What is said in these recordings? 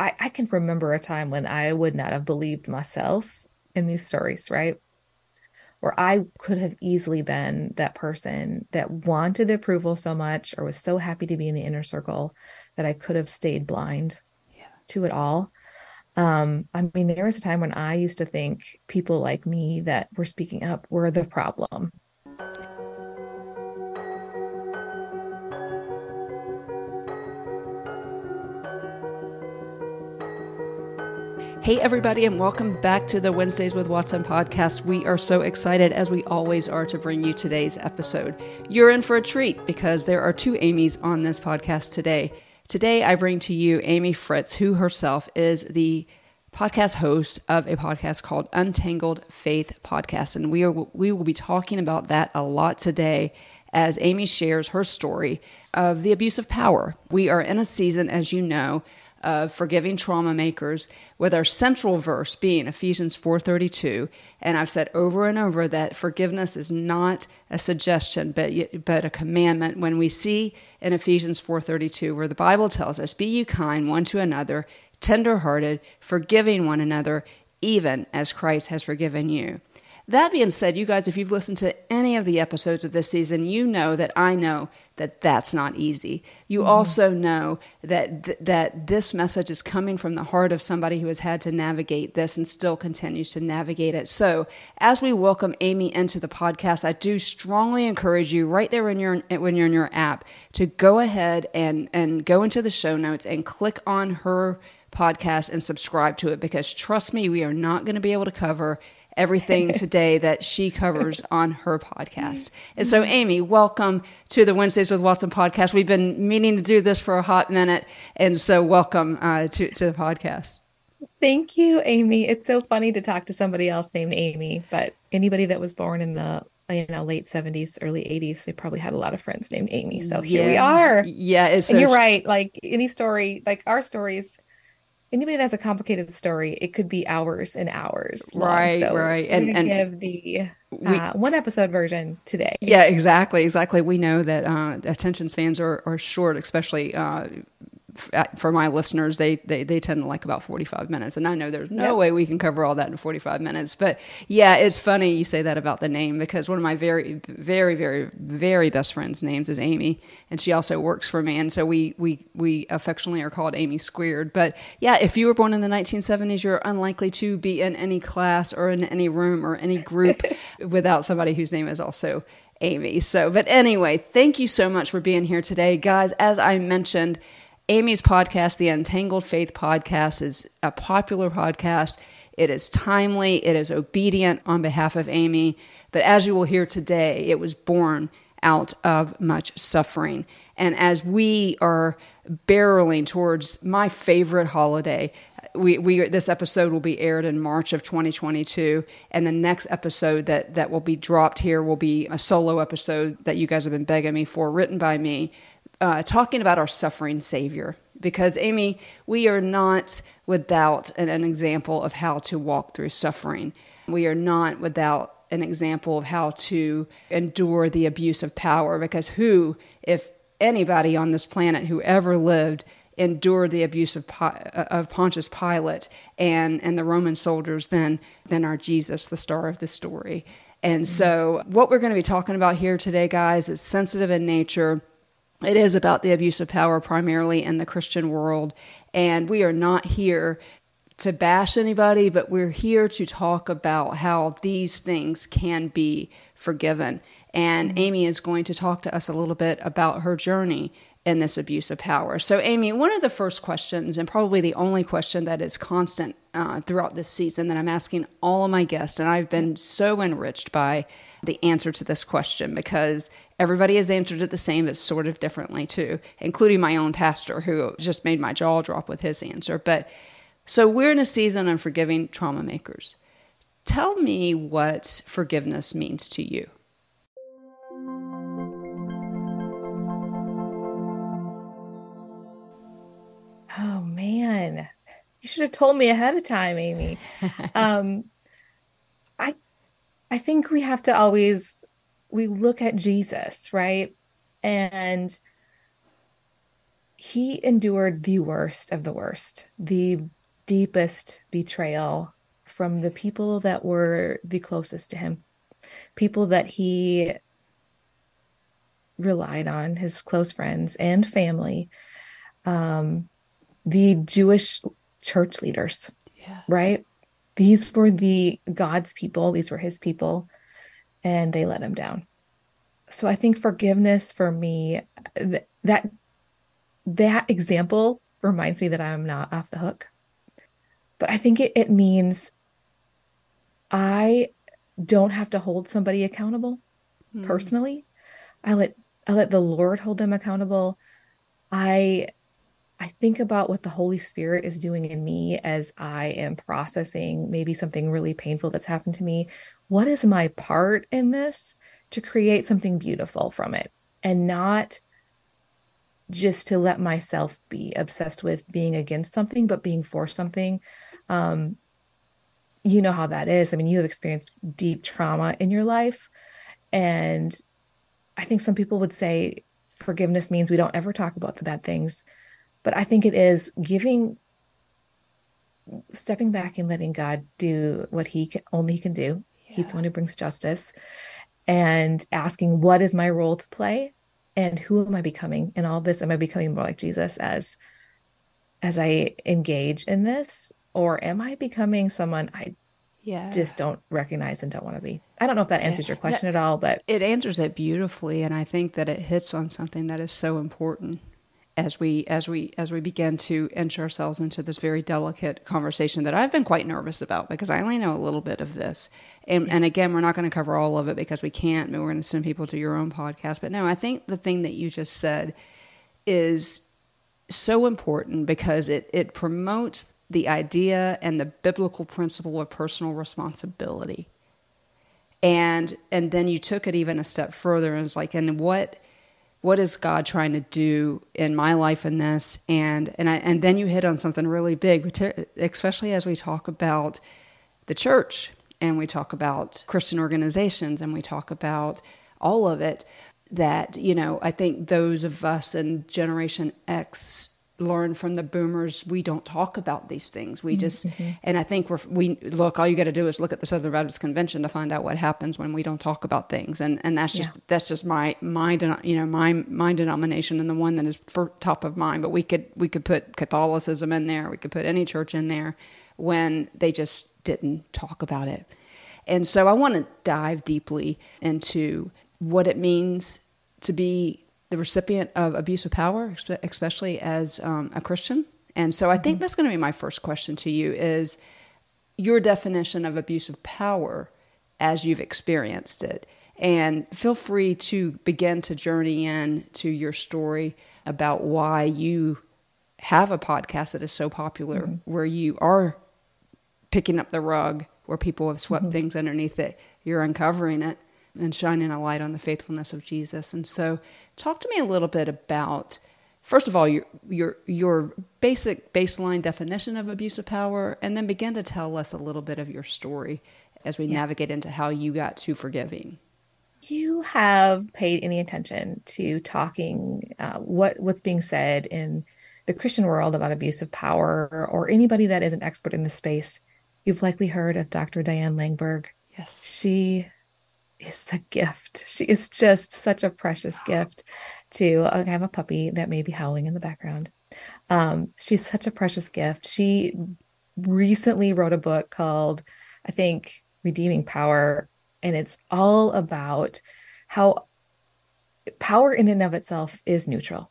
I, I can remember a time when I would not have believed myself in these stories, right? Where I could have easily been that person that wanted the approval so much or was so happy to be in the inner circle that I could have stayed blind yeah. to it all. Um, I mean, there was a time when I used to think people like me that were speaking up were the problem. Hey, everybody, and welcome back to the Wednesdays with Watson podcast. We are so excited, as we always are, to bring you today's episode. You're in for a treat because there are two Amy's on this podcast today. Today, I bring to you Amy Fritz, who herself is the podcast host of a podcast called Untangled Faith Podcast. And we, are, we will be talking about that a lot today as Amy shares her story of the abuse of power. We are in a season, as you know, of forgiving trauma makers with our central verse being Ephesians 4:32 and I've said over and over that forgiveness is not a suggestion but but a commandment. When we see in Ephesians 4:32 where the Bible tells us be you kind one to another tenderhearted forgiving one another even as Christ has forgiven you that being said, you guys, if you've listened to any of the episodes of this season, you know that I know that that's not easy. You mm-hmm. also know that th- that this message is coming from the heart of somebody who has had to navigate this and still continues to navigate it. So, as we welcome Amy into the podcast, I do strongly encourage you right there when you're when you're in your app to go ahead and and go into the show notes and click on her podcast and subscribe to it because trust me, we are not going to be able to cover everything today that she covers on her podcast. And so, Amy, welcome to the Wednesdays with Watson podcast. We've been meaning to do this for a hot minute. And so, welcome uh, to, to the podcast. Thank you, Amy. It's so funny to talk to somebody else named Amy, but anybody that was born in the you know late 70s early 80s they probably had a lot of friends named amy so here we are yeah and so you're right like any story like our stories anybody that's a complicated story, it could be hours and hours. Long. Right, so right. And and give the we, uh, one episode version today. Yeah, exactly, exactly. We know that uh, attention spans are, are short, especially uh, Uh, for my listeners, they, they, they tend to like about 45 minutes. And I know there's no yep. way we can cover all that in 45 minutes. But yeah, it's funny you say that about the name because one of my very, very, very, very best friends' names is Amy. And she also works for me. And so we, we, we affectionately are called Amy Squared. But yeah, if you were born in the 1970s, you're unlikely to be in any class or in any room or any group without somebody whose name is also Amy. So, but anyway, thank you so much for being here today. Guys, as I mentioned, Amy's podcast, the Untangled Faith podcast, is a popular podcast. It is timely, it is obedient on behalf of Amy. But as you will hear today, it was born out of much suffering. And as we are barreling towards my favorite holiday, we, we this episode will be aired in March of 2022, and the next episode that that will be dropped here will be a solo episode that you guys have been begging me for, written by me, uh, talking about our suffering Savior. Because, Amy, we are not without an, an example of how to walk through suffering. We are not without an example of how to endure the abuse of power. Because, who, if anybody on this planet who ever lived, endured the abuse of, of Pontius Pilate and, and the Roman soldiers than, than our Jesus, the star of the story. And so, what we're going to be talking about here today, guys, is sensitive in nature it is about the abuse of power primarily in the Christian world. And we are not here to bash anybody, but we're here to talk about how these things can be forgiven. And mm-hmm. Amy is going to talk to us a little bit about her journey in this abuse of power. So, Amy, one of the first questions, and probably the only question that is constant uh, throughout this season that I'm asking all of my guests, and I've been so enriched by the answer to this question because everybody has answered it the same, but sort of differently too, including my own pastor who just made my jaw drop with his answer. But so we're in a season of forgiving trauma makers. Tell me what forgiveness means to you. Oh man, you should have told me ahead of time, Amy. um, I I think we have to always we look at Jesus, right? And he endured the worst of the worst, the deepest betrayal from the people that were the closest to him, people that he relied on, his close friends and family, um, the Jewish church leaders, yeah. right? These were the God's people, these were his people, and they let him down. So I think forgiveness for me, th- that that example reminds me that I'm not off the hook. But I think it, it means I don't have to hold somebody accountable mm. personally. I let I let the Lord hold them accountable. I I think about what the Holy Spirit is doing in me as I am processing maybe something really painful that's happened to me. What is my part in this to create something beautiful from it and not just to let myself be obsessed with being against something, but being for something. Um, you know how that is. I mean, you have experienced deep trauma in your life. And I think some people would say forgiveness means we don't ever talk about the bad things. But I think it is giving, stepping back and letting God do what he can, only he can do. Yeah. He's the one who brings justice and asking, what is my role to play? and who am i becoming in all this am i becoming more like jesus as as i engage in this or am i becoming someone i yeah just don't recognize and don't want to be i don't know if that answers yeah. your question that, at all but it answers it beautifully and i think that it hits on something that is so important as we as we as we begin to inch ourselves into this very delicate conversation that I've been quite nervous about because I only know a little bit of this. And, and again, we're not going to cover all of it because we can't. And we're going to send people to your own podcast. But no, I think the thing that you just said is so important because it it promotes the idea and the biblical principle of personal responsibility. And and then you took it even a step further and was like, and what what is God trying to do in my life in this? And and I, and then you hit on something really big, especially as we talk about the church and we talk about Christian organizations and we talk about all of it. That you know, I think those of us in Generation X learn from the boomers we don't talk about these things. We just mm-hmm. and i think we're we look all you got to do is look at the southern baptist convention to find out what happens when we don't talk about things. And and that's just yeah. that's just my my you know my my denomination and the one that is for top of mind. But we could we could put catholicism in there. We could put any church in there when they just didn't talk about it. And so i want to dive deeply into what it means to be the recipient of abuse of power, especially as um, a Christian. And so I think mm-hmm. that's going to be my first question to you is your definition of abuse of power as you've experienced it. And feel free to begin to journey in to your story about why you have a podcast that is so popular, mm-hmm. where you are picking up the rug, where people have swept mm-hmm. things underneath it, you're uncovering it and shining a light on the faithfulness of Jesus. And so, talk to me a little bit about, first of all, your your your basic baseline definition of abuse of power, and then begin to tell us a little bit of your story as we yeah. navigate into how you got to forgiving. You have paid any attention to talking uh, what what's being said in the Christian world about abuse of power, or anybody that is an expert in the space. You've likely heard of Dr. Diane Langberg. Yes. She is a gift. She is just such a precious gift to I have a puppy that may be howling in the background. Um, she's such a precious gift. She recently wrote a book called, I think, Redeeming Power, and it's all about how power in and of itself is neutral.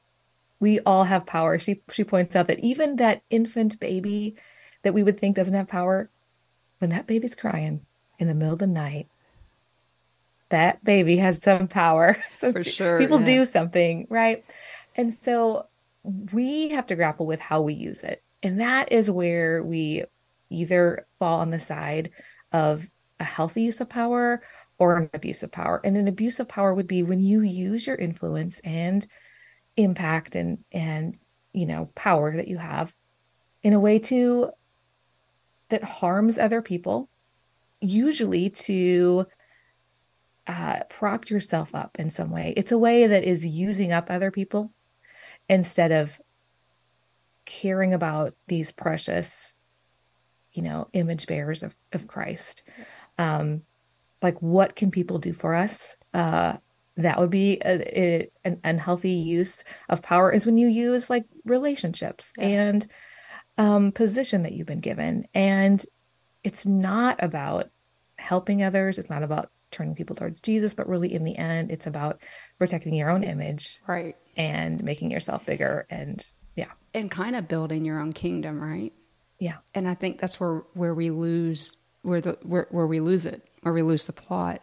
We all have power. She she points out that even that infant baby that we would think doesn't have power, when that baby's crying in the middle of the night, that baby has some power. So For sure. People yeah. do something, right? And so we have to grapple with how we use it. And that is where we either fall on the side of a healthy use of power or an abuse of power. And an abuse of power would be when you use your influence and impact and and you know power that you have in a way to that harms other people usually to uh, prop yourself up in some way. It's a way that is using up other people instead of caring about these precious, you know, image bearers of, of Christ. Um, like what can people do for us? Uh, that would be a, a, an unhealthy use of power is when you use like relationships yeah. and um, position that you've been given. And it's not about helping others. It's not about turning people towards Jesus, but really in the end, it's about protecting your own image. Right. And making yourself bigger. And yeah. And kind of building your own kingdom, right? Yeah. And I think that's where, where we lose, where the, where, where we lose it, where we lose the plot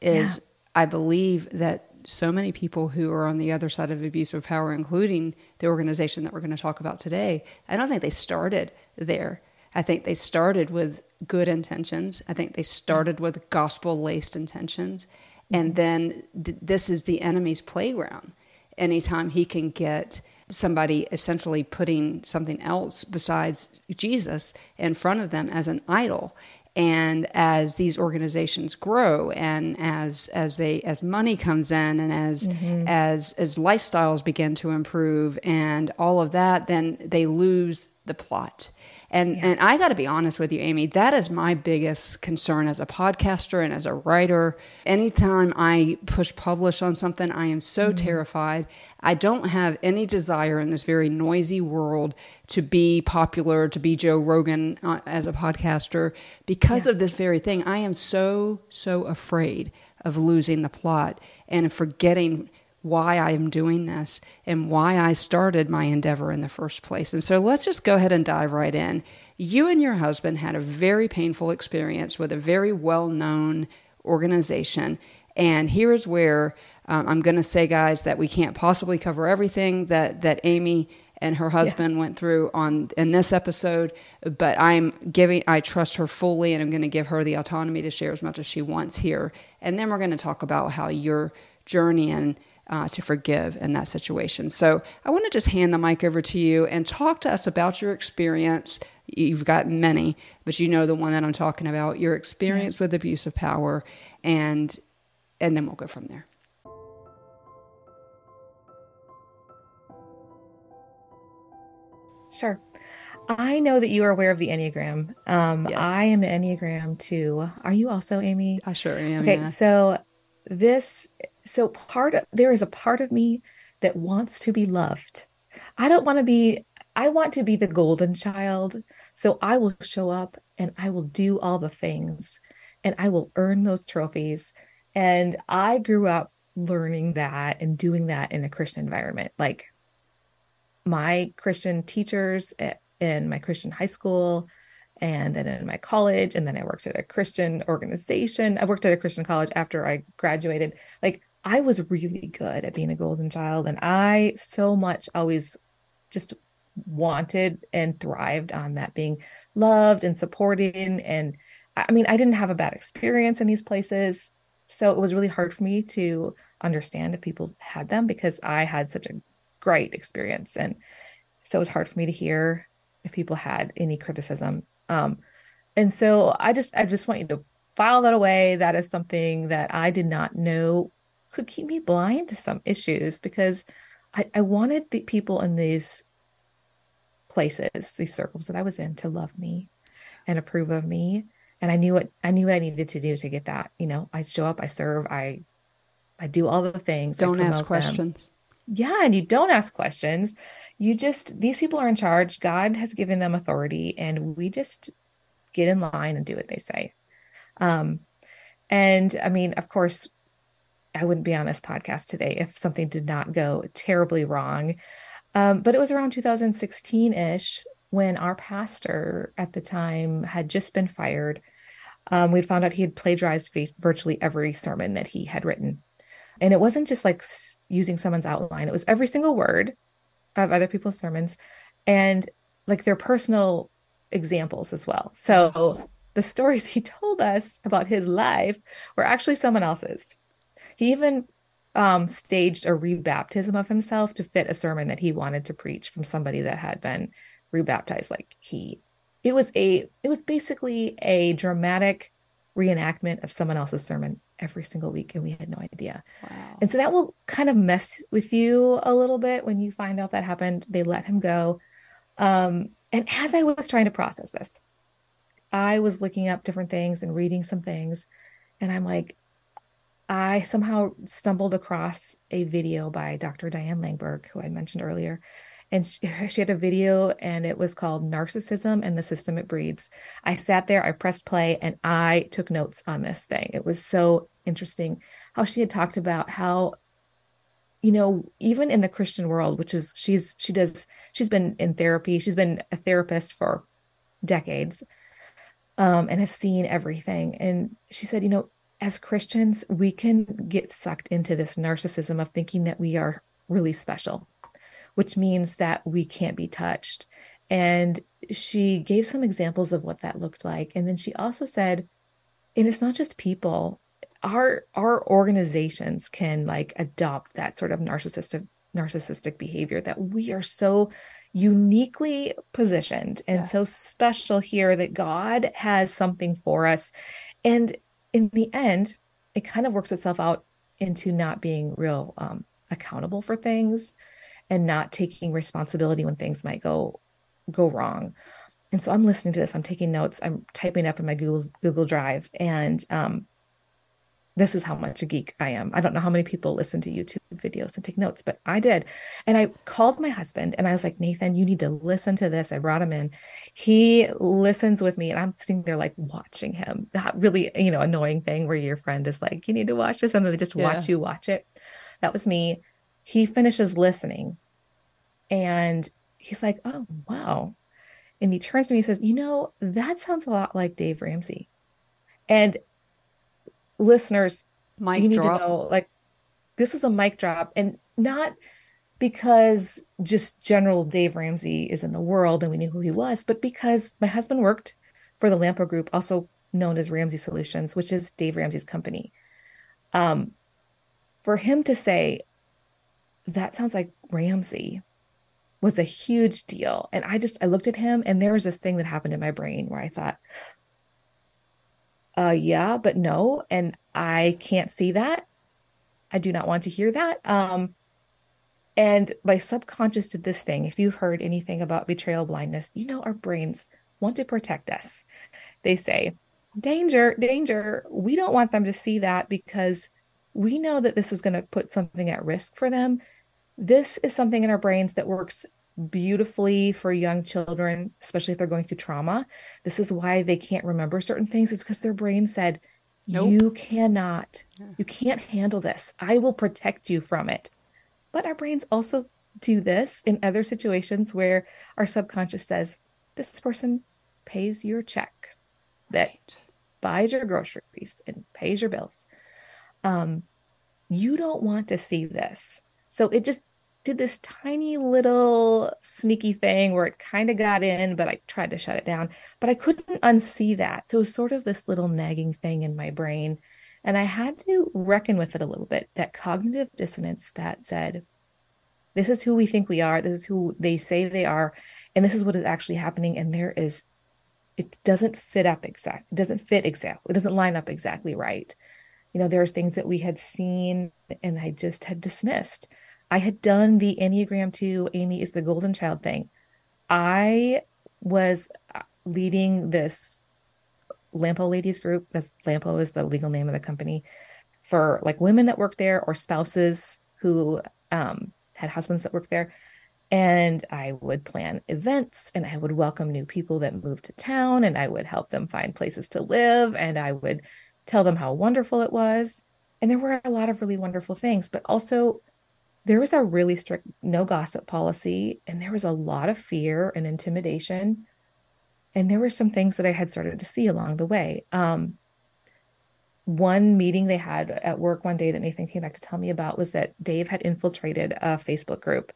is yeah. I believe that so many people who are on the other side of abuse of power, including the organization that we're going to talk about today, I don't think they started there. I think they started with good intentions. I think they started with gospel laced intentions. And then th- this is the enemy's playground. Anytime he can get somebody essentially putting something else besides Jesus in front of them as an idol and as these organizations grow and as as they as money comes in and as mm-hmm. as as lifestyles begin to improve and all of that then they lose the plot and yeah. and I got to be honest with you, Amy, that is my biggest concern as a podcaster and as a writer. Anytime I push publish on something, I am so mm-hmm. terrified. I don't have any desire in this very noisy world to be popular, to be Joe Rogan uh, as a podcaster because yeah. of this very thing. I am so so afraid of losing the plot and forgetting why I'm doing this and why I started my endeavor in the first place. And so let's just go ahead and dive right in. You and your husband had a very painful experience with a very well known organization. And here's where um, I'm going to say, guys, that we can't possibly cover everything that, that Amy and her husband yeah. went through on in this episode but i'm giving i trust her fully and i'm going to give her the autonomy to share as much as she wants here and then we're going to talk about how your journey and uh, to forgive in that situation. So I want to just hand the mic over to you and talk to us about your experience. You've got many, but you know the one that I'm talking about. Your experience with abuse of power, and and then we'll go from there. Sure. I know that you are aware of the Enneagram. Um, yes. I am an Enneagram 2. Are you also, Amy? I sure am. Okay, yeah. so this so part of there is a part of me that wants to be loved. I don't want to be I want to be the golden child. So I will show up and I will do all the things and I will earn those trophies. And I grew up learning that and doing that in a Christian environment. Like my Christian teachers in my Christian high school, and then in my college and then i worked at a christian organization. I worked at a christian college after i graduated. Like i was really good at being a golden child and i so much always just wanted and thrived on that being loved and supported and i mean i didn't have a bad experience in these places. So it was really hard for me to understand if people had them because i had such a great experience. And so it was hard for me to hear if people had any criticism um, and so I just I just want you to file that away. That is something that I did not know could keep me blind to some issues because I, I wanted the people in these places, these circles that I was in to love me and approve of me. And I knew what I knew what I needed to do to get that. You know, I show up, I serve, I I do all the things. Don't ask questions. Them. Yeah, and you don't ask questions. You just these people are in charge. God has given them authority and we just get in line and do what they say. Um and i mean of course i wouldn't be on this podcast today if something did not go terribly wrong. Um, but it was around 2016-ish when our pastor at the time had just been fired. Um, we'd found out he had plagiarized virtually every sermon that he had written and it wasn't just like using someone's outline it was every single word of other people's sermons and like their personal examples as well. So the stories he told us about his life were actually someone else's. He even um, staged a rebaptism of himself to fit a sermon that he wanted to preach from somebody that had been rebaptized like he. It was a it was basically a dramatic reenactment of someone else's sermon every single week and we had no idea. Wow. And so that will kind of mess with you a little bit when you find out that happened. They let him go. Um, and as I was trying to process this, I was looking up different things and reading some things. And I'm like, I somehow stumbled across a video by Dr. Diane Langberg, who I mentioned earlier. And she, she, had a video and it was called Narcissism and the System It Breeds. I sat there, I pressed play, and I took notes on this thing. It was so interesting how she had talked about how you know even in the christian world which is she's she does she's been in therapy she's been a therapist for decades um, and has seen everything and she said you know as christians we can get sucked into this narcissism of thinking that we are really special which means that we can't be touched. And she gave some examples of what that looked like. And then she also said and it's not just people our our organizations can like adopt that sort of narcissistic narcissistic behavior that we are so uniquely positioned and yeah. so special here that God has something for us. And in the end it kind of works itself out into not being real um, accountable for things and not taking responsibility when things might go go wrong and so i'm listening to this i'm taking notes i'm typing up in my google google drive and um, this is how much a geek I am. I don't know how many people listen to YouTube videos and take notes, but I did. And I called my husband and I was like, Nathan, you need to listen to this. I brought him in. He listens with me and I'm sitting there like watching him. That really, you know, annoying thing where your friend is like, you need to watch this. And they just yeah. watch you watch it. That was me. He finishes listening and he's like, oh, wow. And he turns to me and says, you know, that sounds a lot like Dave Ramsey. And listeners, mic you need drop. to know like this is a mic drop and not because just general Dave Ramsey is in the world and we knew who he was, but because my husband worked for the Lampo Group, also known as Ramsey Solutions, which is Dave Ramsey's company. Um, for him to say, that sounds like Ramsey was a huge deal. And I just, I looked at him and there was this thing that happened in my brain where I thought, uh yeah but no. And i can't see that. I do not want to hear that. Um and my subconscious did this thing. If you've heard anything about betrayal blindness you know our brains want to protect us. They say danger danger. We don't want them to see that because we know that this is going to put something at risk for them this is something in our brains that works beautifully for young children, especially if they're going through trauma. This is why they can't remember certain things, is because their brain said, nope. You cannot, you can't handle this. I will protect you from it. But our brains also do this in other situations where our subconscious says, This person pays your check that buys your groceries and pays your bills. Um, you don't want to see this. So it just did this tiny little sneaky thing where it kind of got in, but I tried to shut it down. But I couldn't unsee that. So it was sort of this little nagging thing in my brain. And I had to reckon with it a little bit that cognitive dissonance that said, this is who we think we are, this is who they say they are, and this is what is actually happening. And there is, it doesn't fit up exact, it doesn't fit exactly, it doesn't line up exactly right. You know, there's things that we had seen and I just had dismissed I had done the Enneagram 2, Amy is the golden child thing. I was uh, leading this Lampo ladies group. That's Lampo is the legal name of the company for like women that work there or spouses who um, had husbands that worked there. And I would plan events and I would welcome new people that moved to town and I would help them find places to live and I would tell them how wonderful it was. And there were a lot of really wonderful things, but also there was a really strict no gossip policy and there was a lot of fear and intimidation. And there were some things that i had started to see along the way. Um, one meeting they had at work one day that nathan came back to tell me about was that dave had infiltrated a facebook group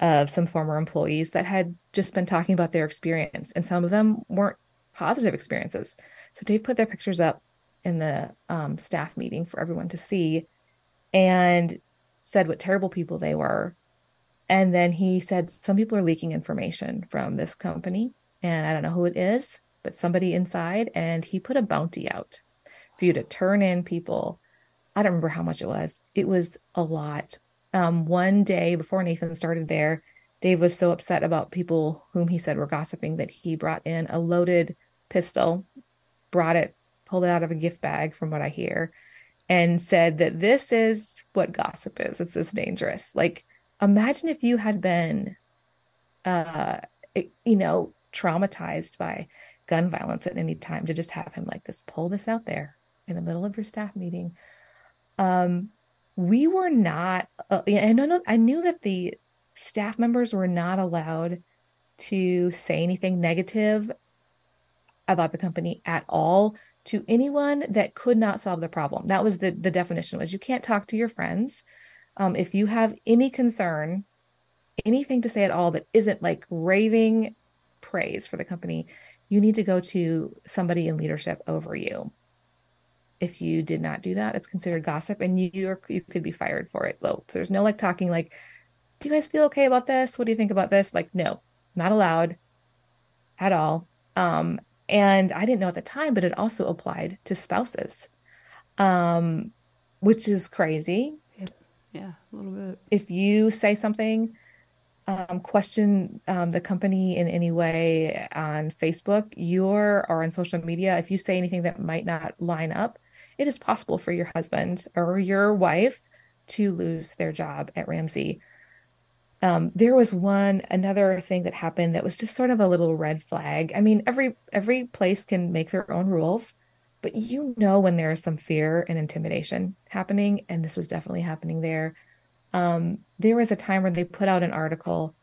of some former employees that had just been talking about their experience and some of them weren't positive experiences. So dave put their pictures up in the um, staff meeting for everyone to see. And said what terrible people they were. And then he said, Some people are leaking information from this company, and I don't know who it is, but somebody inside. And he put a bounty out for you to turn in people. I don't remember how much it was. It was a lot. Um, one day before Nathan started there, Dave was so upset about people whom he said were gossiping that he brought in a loaded pistol, brought it, pulled it out of a gift bag, from what I hear, and said that this is what gossip is. It's this dangerous. Like, imagine if you had been, uh, you know, traumatized by gun violence at any time to just have him like just pull this out there in the middle of your staff meeting. Um, we were not, uh, I know, I knew that the staff members were not allowed to say anything negative about the company at all to anyone that could not solve the problem. That was the the definition was you can't talk to your friends. Um, if you have any concern, anything to say at all that isn't like raving praise for the company, you need to go to somebody in leadership over you. If you did not do that, it's considered gossip, and you you you could be fired for it. So there's no like talking like, "Do you guys feel okay about this? What do you think about this?" Like, no, not allowed at all. Um, and I didn't know at the time, but it also applied to spouses, um, which is crazy. Yeah, a little bit. If you say something, um, question um, the company in any way on Facebook, your or on social media, if you say anything that might not line up, it is possible for your husband or your wife to lose their job at Ramsey um, there was one another thing that happened that was just sort of a little red flag. I mean, every every place can make their own rules, but you know when there is some fear and intimidation happening, and this was definitely happening there. Um, there was a time when they put out an article.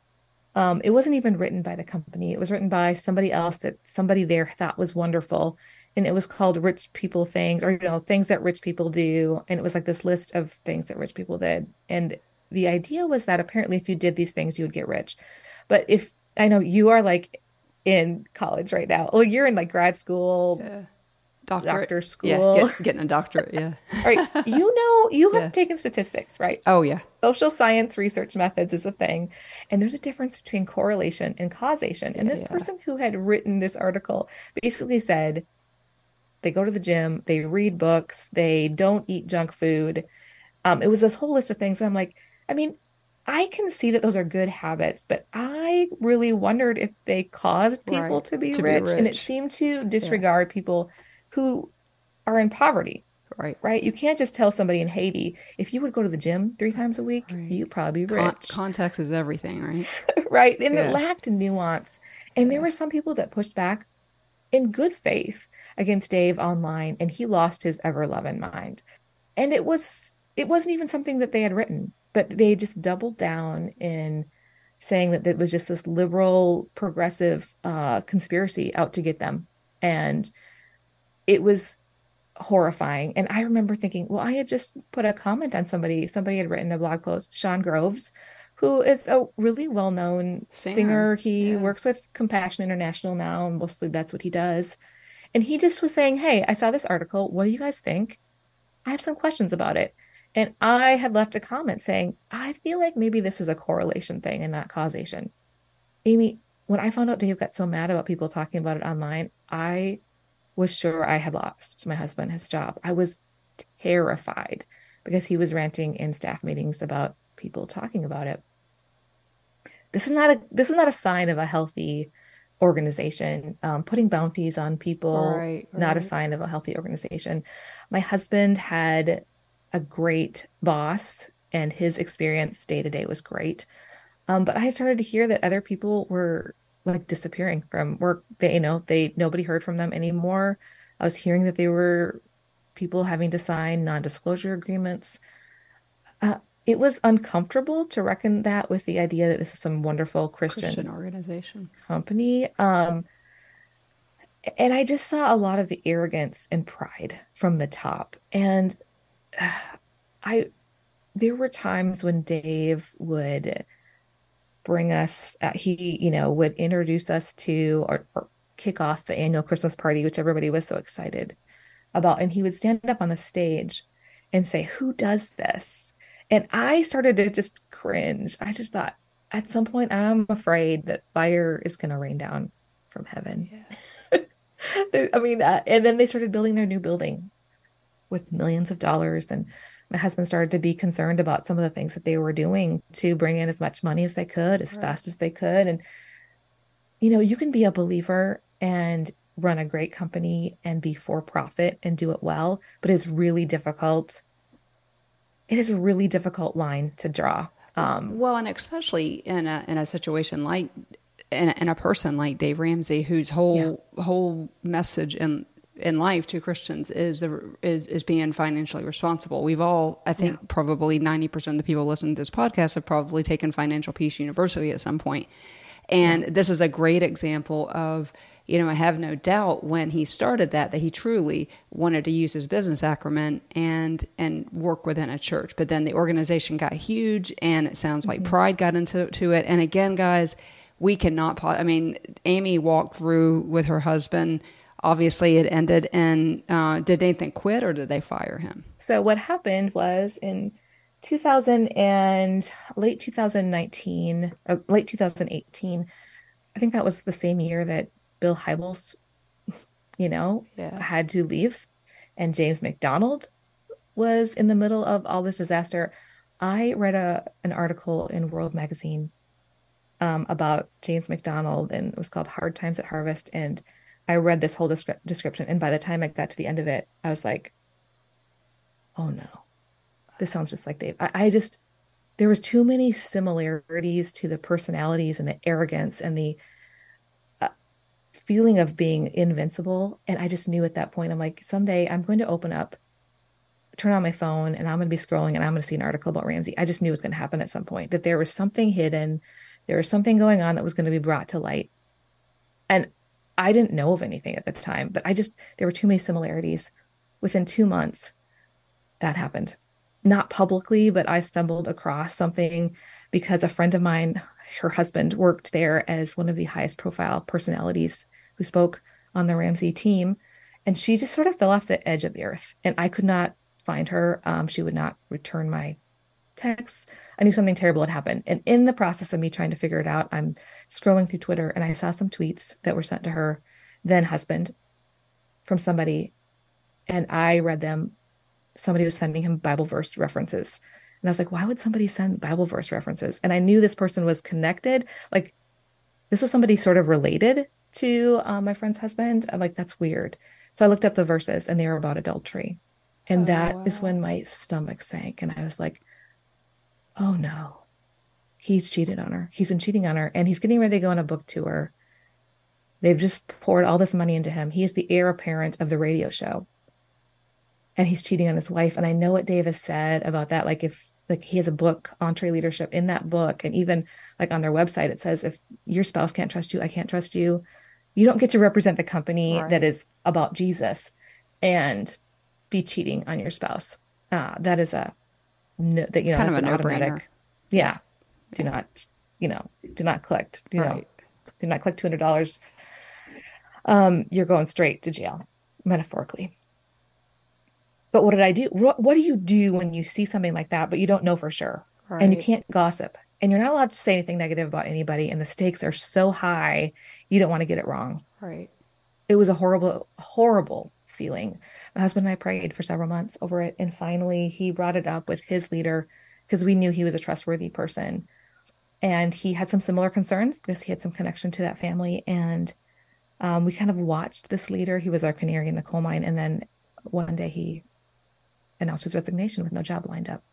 Um, it wasn't even written by the company; it was written by somebody else that somebody there thought was wonderful, and it was called "Rich People Things" or you know things that rich people do, and it was like this list of things that rich people did, and the idea was that apparently if you did these things, you would get rich. But if I know you are like in college right now, well, you're in like grad school, yeah. doctorate, doctor school, yeah, get, getting a doctorate, yeah. right. You know, you have yeah. taken statistics, right? Oh, yeah. Social science research methods is a thing. And there's a difference between correlation and causation. And this yeah. person who had written this article basically said they go to the gym, they read books, they don't eat junk food. Um, it was this whole list of things. I'm like, I mean, I can see that those are good habits, but I really wondered if they caused people right. to, be, to rich, be, rich, And it seemed to disregard yeah. people who are in poverty. Right. Right. You can't just tell somebody in Haiti, if you would go to the gym three times a week, right. you'd probably be rich. Con- context is everything, right? right. And yeah. it lacked nuance. And yeah. there were some people that pushed back in good faith against Dave online, and he lost his ever loving mind. And it was it wasn't even something that they had written but they just doubled down in saying that it was just this liberal progressive uh, conspiracy out to get them. And it was horrifying. And i remember thinking well i had just put a comment on somebody somebody had written a blog post Shaun Groves who is a really well-known singer, singer. he yeah. works with compassion international now and mostly that's what he does. And he just was saying hey i saw this article. What do you guys think? I have some questions about it and I had left a comment saying, I feel like maybe this is a correlation thing and not causation. Amy, when I found out Dave got so mad about people talking about it online, I was sure I had lost my husband his job. I was terrified because he was ranting in staff meetings about people talking about it. This is not a this is not a sign of a healthy organization. Um, putting bounties on people, right, right. not a sign of a healthy organization. My husband had a great boss and his experience day to day was great. Um, but I started to hear that other people were like disappearing from work. They, you know, they nobody heard from them anymore. I was hearing that they were people having to sign non-disclosure agreements. Uh, it was uncomfortable to reckon that with the idea that this is some wonderful Christian, Christian organization company. Um, and I just saw a lot of the arrogance and pride from the top. And I there were times when Dave would bring us uh, he you know would introduce us to or, or kick off the annual Christmas party which everybody was so excited about and he would stand up on the stage and say who does this? And I started to just cringe. I just thought at some point I'm afraid that fire is going to rain down from heaven. Yeah. I mean, uh, and then they started building their new building with millions of dollars and my husband started to be concerned about some of the things that they were doing to bring in as much money as they could, as right. fast as they could. And, you know, you can be a believer and run a great company and be for profit and do it well, but it's really difficult. It is a really difficult line to draw. Um, well, and especially in a in a situation like in a, a person like Dave Ramsey, whose whole yeah. whole message in in life to Christians is the is is being financially responsible. We've all, I think, yeah. probably ninety percent of the people listening to this podcast have probably taken Financial Peace University at some point, and yeah. this is a great example of you know, I have no doubt when he started that that he truly wanted to use his business acumen and and work within a church. But then the organization got huge, and it sounds like mm-hmm. pride got into to it. And again, guys, we cannot. I mean, Amy walked through with her husband. Obviously, it ended. And uh, did Nathan quit, or did they fire him? So what happened was in 2000 and late 2019 or late 2018. I think that was the same year that Bill Hybels, you know, yeah. had to leave, and James MacDonald was in the middle of all this disaster. I read a an article in World Magazine um, about James MacDonald, and it was called "Hard Times at Harvest." And I read this whole descri- description, and by the time I got to the end of it, I was like, "Oh no, this sounds just like Dave." I, I just there was too many similarities to the personalities and the arrogance and the uh, feeling of being invincible. And I just knew at that point, I'm like, someday I'm going to open up, turn on my phone, and I'm going to be scrolling and I'm going to see an article about Ramsey. I just knew it was going to happen at some point, that there was something hidden, there was something going on that was going to be brought to light. And I didn't know of anything at the time, but I just, there were too many similarities. Within two months, that happened. Not publicly, but I stumbled across something because a friend of mine her husband worked there as one of the highest profile personalities who spoke on the Ramsey team. And she just sort of fell off the edge of the earth. And I could not find her. Um, she would not return my texts. I knew something terrible had happened. And in the process of me trying to figure it out, I'm scrolling through Twitter and I saw some tweets that were sent to her then husband from somebody. And I read them. Somebody was sending him Bible verse references and I was like, why would somebody send Bible verse references? And I knew this person was connected. Like, this is somebody sort of related to uh, my friend's husband. I'm like, that's weird. So I looked up the verses and they were about adultery. And oh, that wow. is when my stomach sank. And I was like, oh no, he's cheated on her. He's been cheating on her and he's getting ready to go on a book tour. They've just poured all this money into him. He is the heir apparent of the radio show. And he's cheating on his wife. And I know what Davis said about that. Like, if like he has a book EntreLeadership, in that book and even like on their website it says if your spouse can't trust you i can't trust you you don't get to represent the company right. that is about jesus and be cheating on your spouse uh, that is a that you know kind of an automatic yeah, do not you know do not collect you right. know do not collect $200 um you're going straight to jail metaphorically but what did I do? What, what do you do when you see something like that, but you don't know for sure? Right. And you can't gossip and you're not allowed to say anything negative about anybody. And the stakes are so high, you don't want to get it wrong. Right. It was a horrible, horrible feeling. My husband and I prayed for several months over it. And finally, he brought it up with his leader because we knew he was a trustworthy person. And he had some similar concerns because he had some connection to that family. And um, we kind of watched this leader. He was our canary in the coal mine. And then one day he announced his resignation with no job lined up.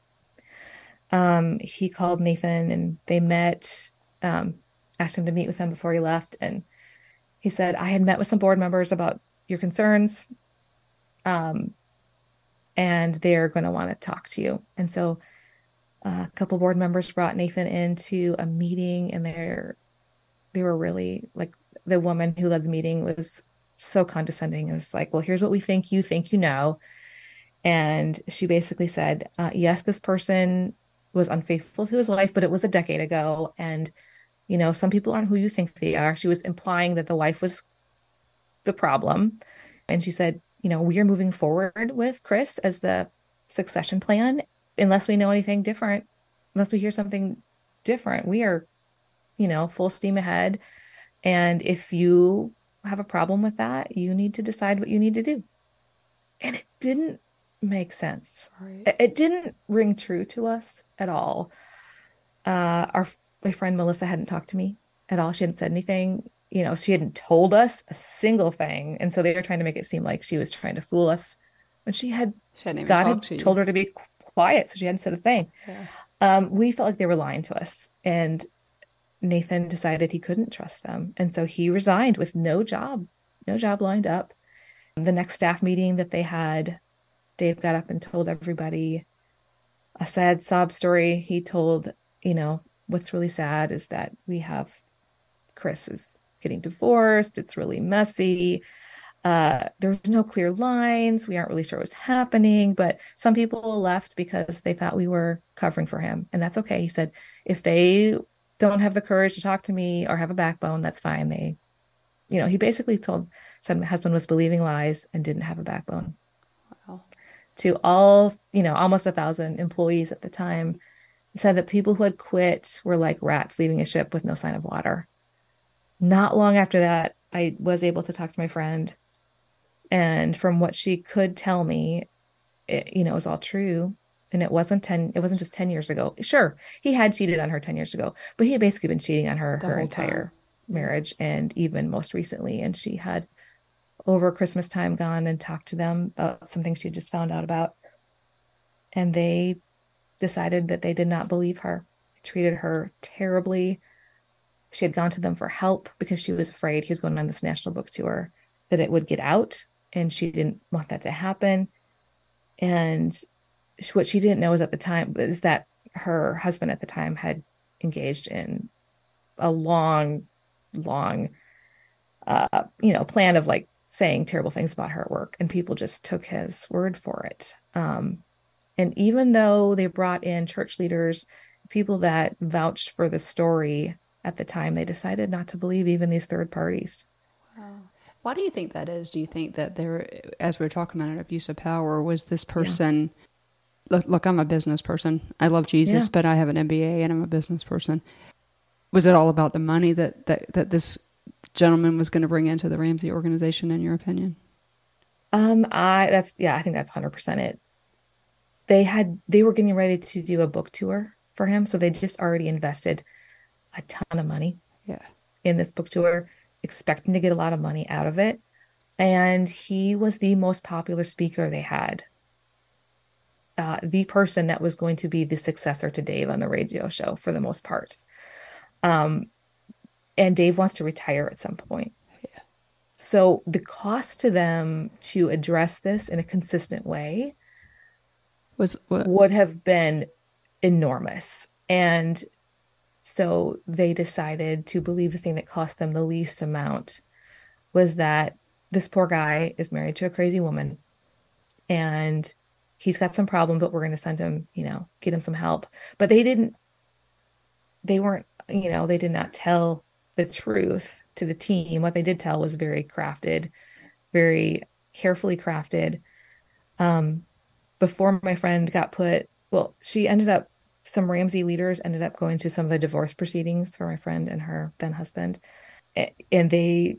Um, he called Nathan and they met, um, asked him to meet with him before he left. And he said, I had met with some board members about your concerns. Um, and they're going to want to talk to you. And so uh, a couple board members brought Nathan into a meeting and they're, they were really like the woman who led the meeting was so condescending. It was like, well, here's what we think you think you know. And she basically said, uh, yes, this person was unfaithful to his wife, but it was a decade ago. And, you know, some people aren't who you think they are. She was implying that the wife was the problem. And she said, you know, we are moving forward with Chris as the succession plan unless we know anything different, unless we hear something different. We are, you know, full steam ahead. And if you have a problem with that, you need to decide what you need to do. And it didn't make sense. Right. It, didn't ring true to us at all. Uh, our my friend Melissa hadn't talked to me at all. She hadn't said anything. You know, she hadn't told us a single thing, and so they were trying to make it seem like she was trying to fool us when she had She hadn't even God talked to had told her to be quiet, so she hadn't said a thing. Yeah. Um, we felt like they were lying to us, and Nathan decided he couldn't trust them, and so he resigned with no job, no job lined up. The next staff meeting that they had, Dave got up and told everybody a sad sob story. He told, you know, what's really sad is that we have Chris is getting divorced. It's really messy. Uh, there's no clear lines. We aren't really sure what's happening, but some people left because they thought we were covering for him. And that's okay. He said, if they don't have the courage to talk to me or have a backbone, that's fine. They, you know, he basically told, said my husband was believing lies and didn't have a backbone Wow. to all, you know, almost a thousand employees at the time. Said that people who had quit were like rats leaving a ship with no sign of water. Not long after that, I was able to talk to my friend. And from what she could tell me, it, you know, it was all true. And it wasn't 10, it wasn't just 10 years ago. Sure, he had cheated on her 10 years ago, but he had basically been cheating on her The her entire time. marriage and even most recently. And she had over Christmas time gone and talked to them about something she had just found out about. And they decided that they did not believe her, treated her terribly. She had gone to them for help because she was afraid he was going on this national book tour, that it would get out, and she didn't want that to happen. And what she didn't know is at the time is that her husband at the time had engaged in a long, long, uh, you know, plan of like saying terrible things about her work, and people just took his word for it. Um, and even though they brought in church leaders, people that vouched for the story at the time, they decided not to believe even these third parties. Wow. Why do you think that is? Do you think that there, as we were talking about an abuse of power, was this person? Look, look, I'm a business person. I love Jesus, Yeah. but I have an MBA and I'm a business person. Was it all about the money that that, that this gentleman was going to bring into the Ramsey organization? In your opinion? Um, I that's yeah, I think that's 100% it. They had they were getting ready to do a book tour for him, so they just already invested a ton of money Yeah. in this book tour, expecting to get a lot of money out of it. And he was the most popular speaker they had. Uh, the person that was going to be the successor to Dave on the radio show for the most part. Um, and Dave wants to retire at some point. Yeah. So the cost to them to address this in a consistent way Was what? would have been enormous. And so they decided to believe the thing that cost them the least amount was that this poor guy is married to a crazy woman and he's got some problem, but we're going to send him, you know, get him some help. But they didn't, they weren't, you know, they did not tell the truth to the team. What they did tell was very crafted, very carefully crafted. Um, before my friend got put, well, she ended up, some Ramsey leaders ended up going to some of the divorce proceedings for my friend and her then husband. And they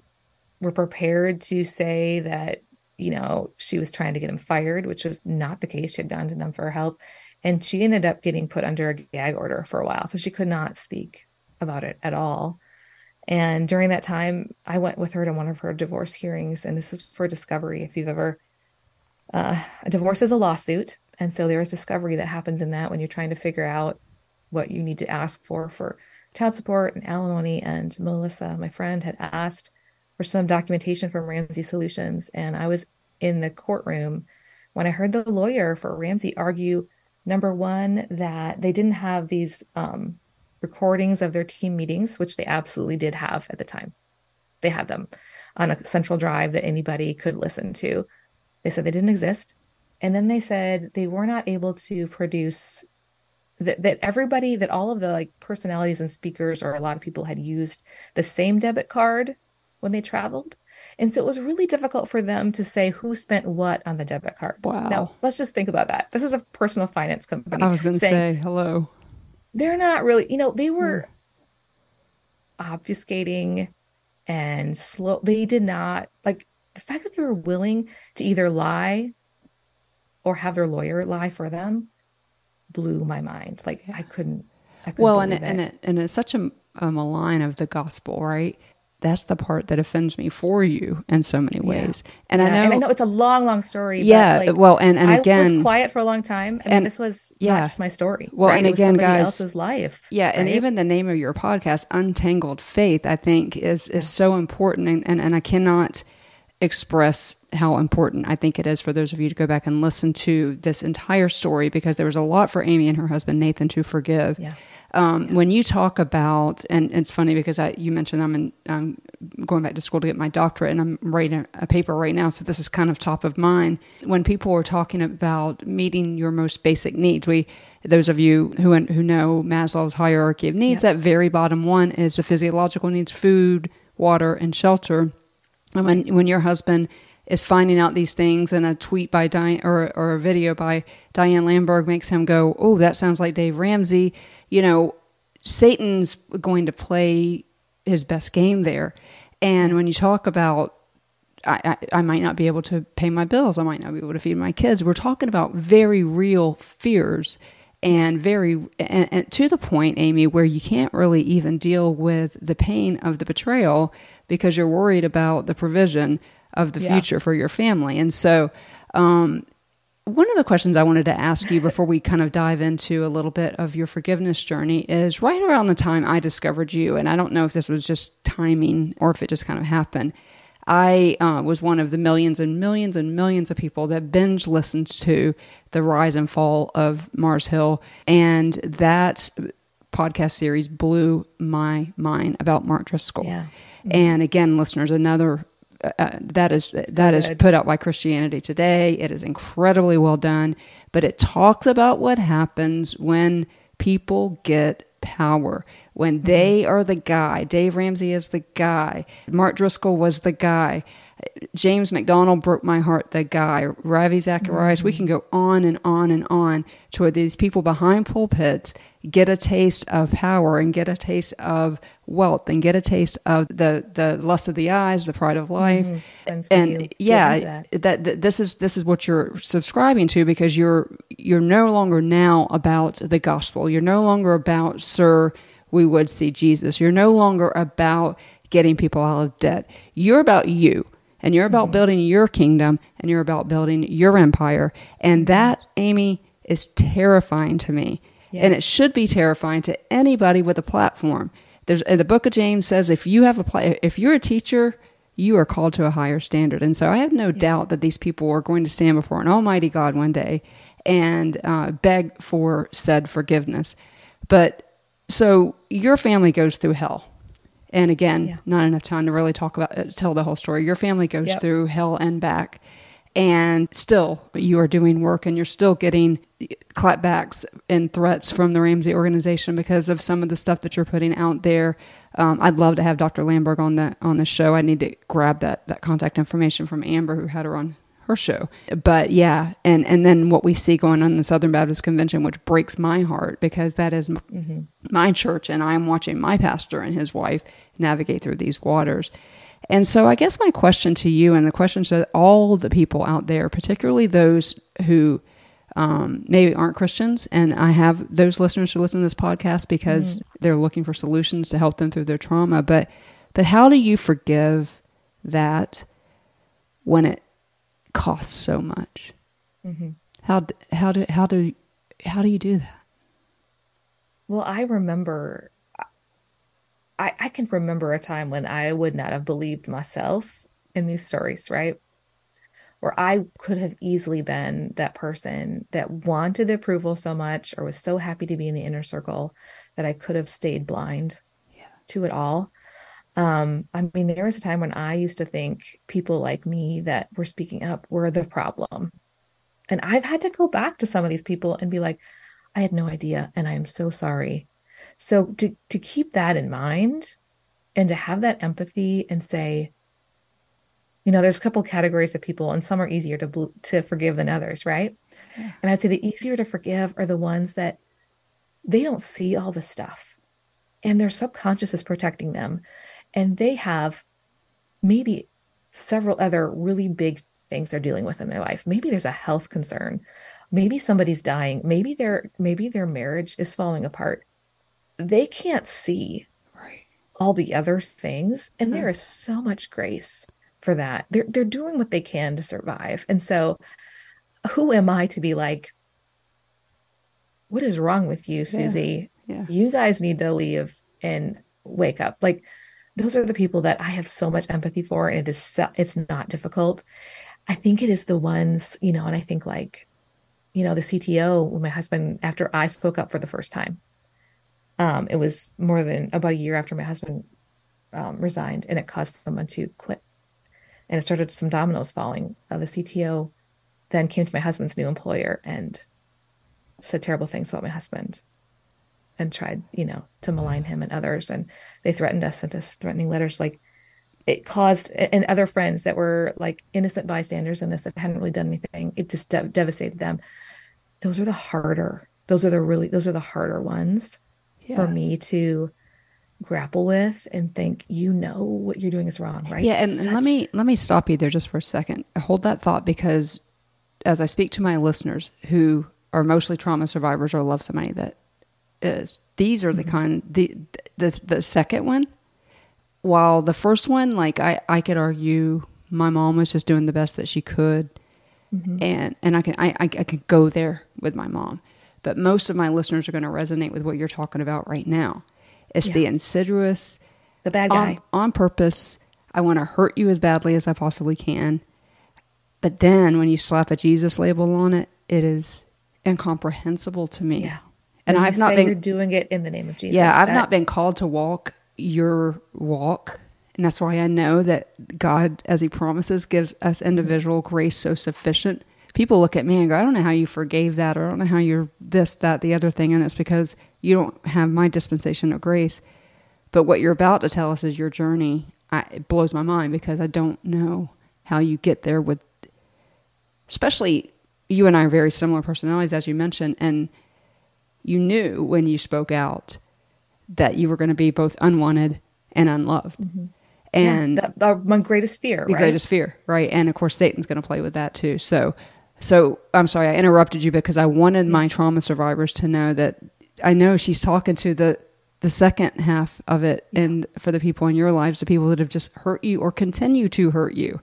were prepared to say that, you know, she was trying to get him fired, which was not the case. She had gone to them for help. And she ended up getting put under a gag order for a while. So she could not speak about it at all. And during that time, I went with her to one of her divorce hearings. And this is for discovery. If you've ever uh, a divorce is a lawsuit, and so there is discovery that happens in that when you're trying to figure out what you need to ask for for child support and alimony. And Melissa, my friend, had asked for some documentation from Ramsey Solutions, and I was in the courtroom when I heard the lawyer for Ramsey argue number one that they didn't have these um, recordings of their team meetings, which they absolutely did have at the time. They had them on a central drive that anybody could listen to. They said they didn't exist. And then they said they were not able to produce that, that everybody, that all of the like personalities and speakers, or a lot of people had used the same debit card when they traveled. And so it was really difficult for them to say who spent what on the debit card. Wow. Now, let's just think about that. This is a personal finance company. I was going to say hello. they're not really, you know, they hmm. were obfuscating and slow. They did not like the fact that they were willing to either lie or have their lawyer lie for them blew my mind. Like I couldn't. I couldn't well, and believe it, and it and it's such a, um, a malign of the gospel, right? That's the part that offends me for you in so many ways. And I know, and I know it's a long, long story. yeah. but, like, well, and and I again, was quiet for a long time. I mean, and- this was yeah. not just my story. Well, right? and It again, guys- else's life. Yeah, and even the name of your podcast, Untangled Faith, I think is is so important and, and, and I cannot express how important I think it is for those of you to go back and listen to this entire story because there was a lot for Amy and her husband Nathan to forgive. Yeah. Um, When you talk about, and it's funny because I, you mentioned I'm, in, I'm going back to school to get my doctorate, and I'm writing a paper right now, so this is kind of top of mind. When people are talking about meeting your most basic needs, we, those of you who who know Maslow's hierarchy of needs, that very bottom one is the physiological needs: food, water, and shelter. And when when your husband is finding out these things, and a tweet by Diane or or a video by Diane Langberg makes him go, "Oh, that sounds like Dave Ramsey," you know, Satan's going to play his best game there. And when you talk about I, I, I might not be able to pay my bills. I might not be able to feed my kids. We're talking about very real fears and very, and, and to the point, Amy, where you can't really even deal with the pain of the betrayal because you're worried about the provision of the Yeah. future for your family. And so, um, one of the questions I wanted to ask you before we kind of dive into a little bit of your forgiveness journey is right around the time I discovered you, and I don't know if this was just timing or if it just kind of happened. I uh, was one of the millions and millions and millions of people that binge listened to the rise and fall of Mars Hill, and that podcast series blew my mind about Mark Driscoll. Yeah. Mm-hmm. And again, listeners, another uh, uh that is that is put out by Christianity Today. It is incredibly well done, but it talks about what happens when people get power, when mm-hmm. they are the guy. Dave Ramsey is the guy. Mark Driscoll was the guy. James MacDonald broke my heart, the guy. Ravi Zacharias. We can mm-hmm. go on and on and on to where these people behind pulpits get a taste of power and get a taste of wealth and get a taste of the the lust of the eyes, the pride of mm-hmm. life. Friends with you And yeah, that. that. that this is this is what you're subscribing to because you're you're no longer now about the gospel. You're no longer about sir we would see Jesus. You're no longer about getting people out of debt. You're about you and you're about mm-hmm. building your kingdom and you're about building your empire. And mm-hmm. that, Amy, is terrifying to me. Yeah. And it should be terrifying to anybody with a platform. There's the book of James says if you have a if you're a teacher, you are called to a higher standard. And so I have no doubt that these people are going to stand before an almighty God one day and uh, beg for said forgiveness. But so your family goes through hell. And again, Yeah. not enough time to really talk about uh, tell the whole story. Your family goes Yep. through hell and back. And still, you are doing work and you're still getting clapbacks and threats from the Ramsey organization because of some of the stuff that you're putting out there. Um, I'd love to have Dr. Langberg on the on the show. I need to grab that that contact information from Amber, who had her on her show. But yeah, and and then what we see going on in the Southern Baptist Convention, which breaks my heart because that is m- my church, and I'm watching my pastor and his wife navigate through these waters. And so, I guess my question to you, and the question to all the people out there, particularly those who um, maybe aren't Christians, and I have those listeners who listen to this podcast because they're looking for solutions to help them through their trauma. But, but how do you forgive that when it costs so much? How how do how do how do you do that? Well, I remember, I, I can remember a time when I would not have believed myself in these stories, right? Where I could have easily been that person that wanted the approval so much or was so happy to be in the inner circle that I could have stayed blind to it all. Um, I mean, there was a time when I used to think people like me that were speaking up were the problem. And I've had to go back to some of these people and be like, I had no idea, and I am so sorry. So to to keep that in mind and to have that empathy and say, you know, there's a couple categories of people, and some are easier to bl- to forgive than others, right? And I'd say the easier to forgive are the ones that they don't see all the stuff, and their subconscious is protecting them, and they have maybe several other really big things they're dealing with in their life. Maybe there's a health concern. Maybe somebody's dying. Maybe their maybe their marriage is falling apart. They can't see right. all the other things, and there hmm. is so much grace for that. They're they're doing what they can to survive. And so who am I to be like what is wrong with you, Susie? Yeah. yeah. You guys need to leave and wake up. Like those are the people that I have so much empathy for, and it is so, it's not difficult. I think it is the ones, you know, and I think like, you know, the CTO my husband after I spoke up for the first time. Um, it was more than about a year after my husband um, resigned, and it caused someone to quit, and it started some dominoes falling. Uh, the CTO then came to my husband's new employer and said terrible things about my husband and tried, you know, to malign him and others. And they threatened us, sent us threatening letters. Like it caused, and other friends that were like innocent bystanders in this that hadn't really done anything, it just de- devastated them. Those are the harder, those are the really, those are the harder ones yeah. for me to grapple with and think you know what you're doing is wrong right yeah and, Such... and let me let me stop you there just for a second hold that thought because as i speak to my listeners who are mostly trauma survivors or love somebody that is. These are the mm-hmm. kind the the the second one. While the first one, like I I could argue, my mom was just doing the best that she could, mm-hmm. and and I can I I, I could go there with my mom, but most of my listeners are going to resonate with what you're talking about right now. It's yeah. the insidious, the bad guy on, on purpose. I want to hurt you as badly as I possibly can. But then when you slap a Jesus label on it, it is incomprehensible to me. Yeah. And I've not been doing it in the name of Jesus. Yeah, I've that, not been called to walk your walk. And that's why I know that God, as He promises, gives us individual grace so sufficient. People look at me and go, I don't know how you forgave that, or I don't know how you're this, that, the other thing. And it's because you don't have my dispensation of grace. But what you're about to tell us is your journey. I, it blows my mind because I don't know how you get there with, especially you and I are very similar personalities, as you mentioned, and you knew when you spoke out that you were going to be both unwanted and unloved. Mm-hmm. And yeah, that, my greatest fear, the right? greatest fear, right? And of course, Satan's going to play with that too. So, so I'm sorry I interrupted you because I wanted my trauma survivors to know that I know she's talking to the the second half of it, and for the people in your lives, the people that have just hurt you or continue to hurt you,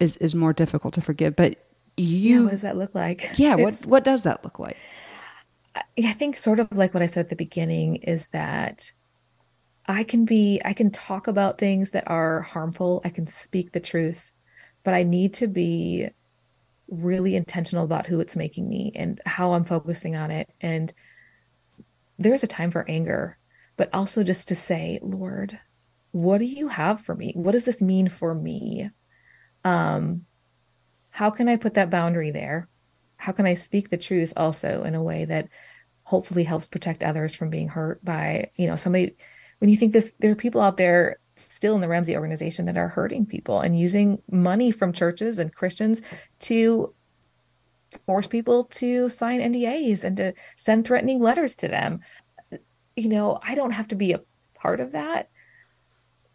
is is more difficult to forgive. But you yeah, what does that look like? Yeah it's, what what does that look like? I think sort of like what i said at the beginning is that i can be i can talk about things that are harmful. I can speak the truth but i need to be really intentional about who it's making me and how i'm focusing on it. And there's a time for anger but also just to say lord what do you have for me? What does this mean for me? Um how can I put that boundary there? How can I speak the truth also in a way that hopefully helps protect others from being hurt by, you know, somebody when you think this there are people out there still in the Ramsey organization that are hurting people and using money from churches and Christians to force people to sign NDAs and to send threatening letters to them. You know, I don't have to be a part of that.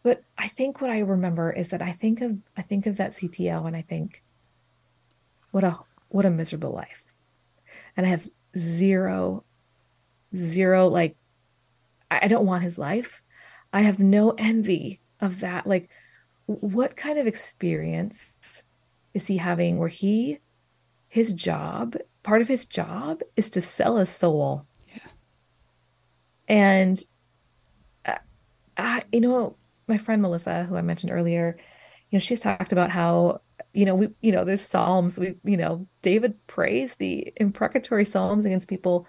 But I think what I remember is that I think of I think of that CTO and I think what a what a miserable life and i have zero zero like i don't want his life i have no envy of that like what kind of experience is he having where he his job part of his job is to sell a soul yeah and uh, I, you know my friend melissa who i mentioned earlier you know she's talked about how you know, we, you know, there's Psalms. We, you know, David prays the imprecatory Psalms against people.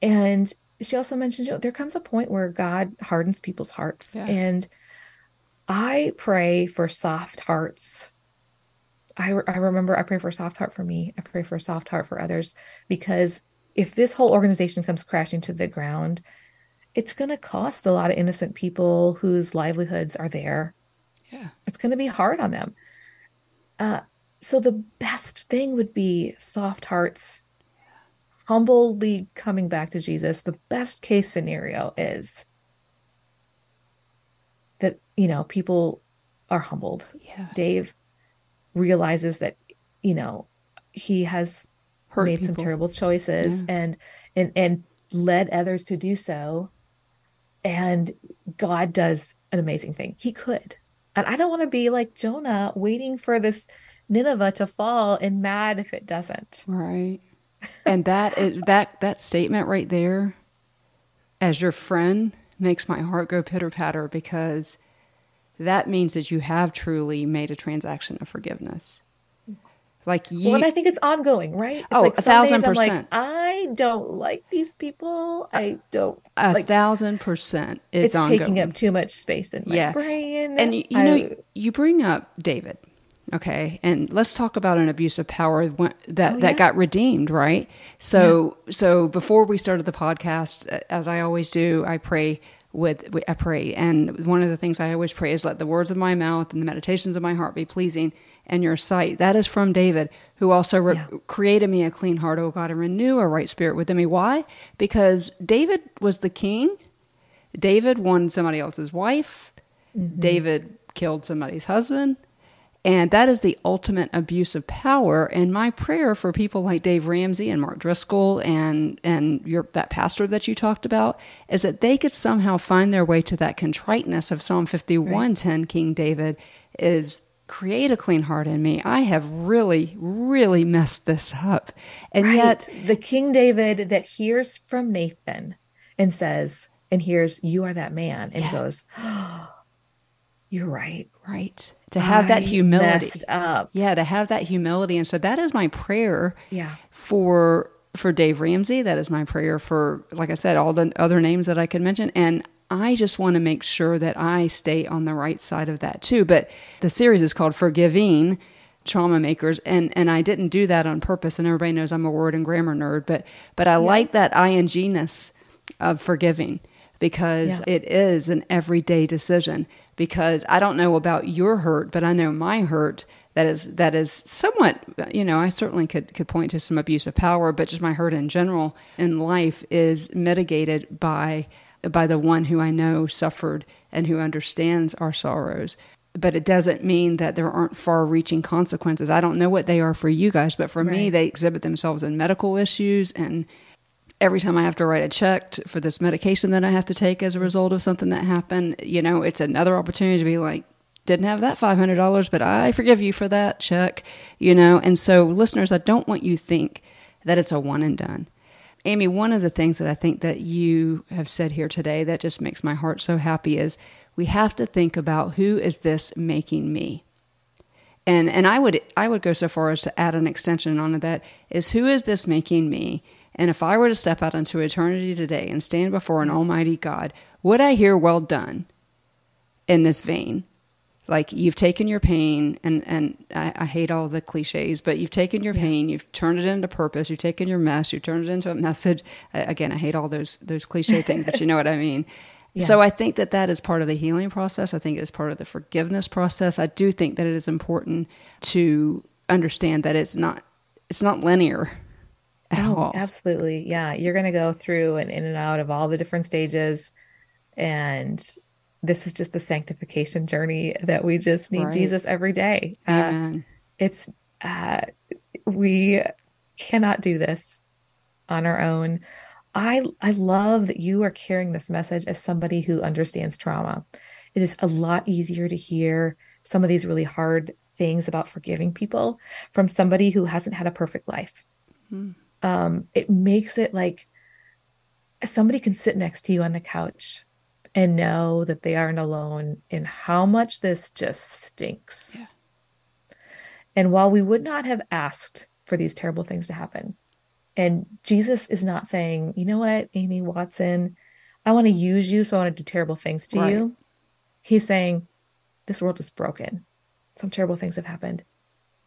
And she also mentioned, you know, there comes a point where God hardens people's hearts. Yeah. And I pray for soft hearts. I, I remember I pray for a soft heart for me. I pray for a soft heart for others because if this whole organization comes crashing to the ground, it's going to cost a lot of innocent people whose livelihoods are there. Yeah. It's going to be hard on them. Uh, so the best thing would be soft hearts, humbly coming back to Jesus. The best case scenario is that, you know, people are humbled. Yeah. Dave realizes that you know, he has Hurt made some terrible choices and and and led others to do so. And God does an amazing thing. He could. And I don't want to be like Jonah waiting for this Nineveh to fall and mad if it doesn't. Right. And that is that that statement right there as your friend makes my heart go pitter patter because that means that you have truly made a transaction of forgiveness. Like you Well, and I think it's ongoing, right? It's Oh, like a thousand I'm like, percent. I don't like these people. I don't a like thousand percent it's, it's taking up too much space in my Yeah. brain. And you, you I- know, you bring up David, okay, and let's talk about an abuse of power that Oh, that got redeemed, right? So, so before we started the podcast, uh, as I always do, I pray with I pray, and one of the things I always pray is let the words of my mouth and the meditations of my heart be pleasing in your sight. That is from David, who also re- Yeah. created me a clean heart, O God, and renew a right spirit within me. Why? Because David was the king. David won somebody else's wife. David killed somebody's husband. And that is the ultimate abuse of power. And my prayer for people like Dave Ramsey and Mark Driscoll and and your that pastor that you talked about is that they could somehow find their way to that contriteness of Psalm fifty one ten. King David is create a clean heart in me. I have really, really messed this up. And Right. yet the King David that hears from Nathan and says, and hears, You are that man, and goes, oh, You're right. right. To have that humility. messed up. Yeah, to have that humility. And so that is my prayer Yeah. for for Dave Ramsey. That is my prayer for, like I said, all the other names that I could mention. And I just want to make sure that I stay on the right side of that too. But the series is called Forgiving Trauma Makers, and and I didn't do that on purpose. And everybody knows I'm a word and grammar nerd, but but I like that ingness of forgiving because Yeah. it is an everyday decision. Because I don't know about your hurt, but I know my hurt that is that is somewhat you know I certainly could could point to some abuse of power, but just my hurt in general in life is mitigated by by the one who I know suffered and who understands our sorrows. But it doesn't mean that there aren't far reaching consequences. I don't know what they are for you guys, but for me, they exhibit themselves in medical issues and every time I have to write a check for this medication that I have to take as a result of something that happened, you know, it's another opportunity to be like, didn't have that $500, but I forgive you for that check, you know? And so, listeners, I don't want you think that it's a one and done. Amy, one of the things that I think that you have said here today that just makes my heart so happy is we have to think about who is this making me? and and I would I would go so far as to add an extension onto that is who is this making me? And if I were to step out into eternity today and stand before an almighty God, would I hear well done in this vein? Like you've taken your pain and and I, I hate all the cliches, but you've taken your pain, you've turned it into purpose, you've taken your mess, you've turned it into a message. Again, I hate all those those cliche things, but you know what I mean. So I think that that is part of the healing process. I think it is part of the forgiveness process. I do think that it is important to understand that it's not it's not linear at Oh, all. absolutely. Yeah. You're going to go through and in and out of all the different stages. And this is just the sanctification journey that we just need Right. Jesus every day. Uh, it's, uh, we cannot do this on our own. I I love that you are carrying this message as somebody who understands trauma. It is a lot easier to hear some of these really hard things about forgiving people from somebody who hasn't had a perfect life. Um, it makes it like somebody can sit next to you on the couch and know that they aren't alone in how much this just stinks. Yeah. And while we would not have asked for these terrible things to happen, and Jesus is not saying, you know what, Amy Watson, I want to use you, so I want to do terrible things to Right. you. He's saying, this world is broken. Some terrible things have happened.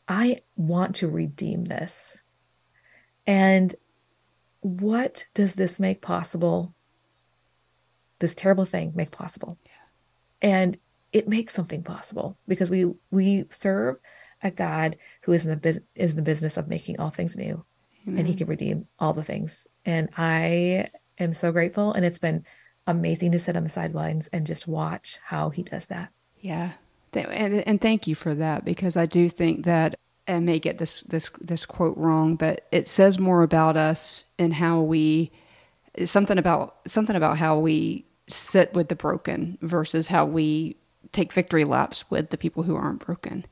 I want to redeem this. And what does this make possible? This terrible thing make possible. And it makes something possible because we we serve a God who is in the is in the business of making all things new and he can redeem all the things. And I am so grateful. And it's been amazing to sit on the sidelines and just watch how he does that. Yeah. And, and thank you for that because I do think that I may get this this this quote wrong, but it says more about us and how we something about something about how we sit with the broken versus how we take victory laps with the people who aren't broken.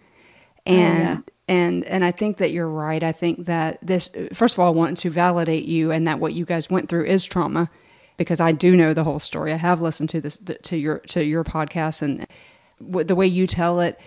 And oh, yeah. and and I think that you're right. I think that this first of all I want to validate you and that what you guys went through is trauma because I do know the whole story. I have listened to this to your to your podcast and the way you tell it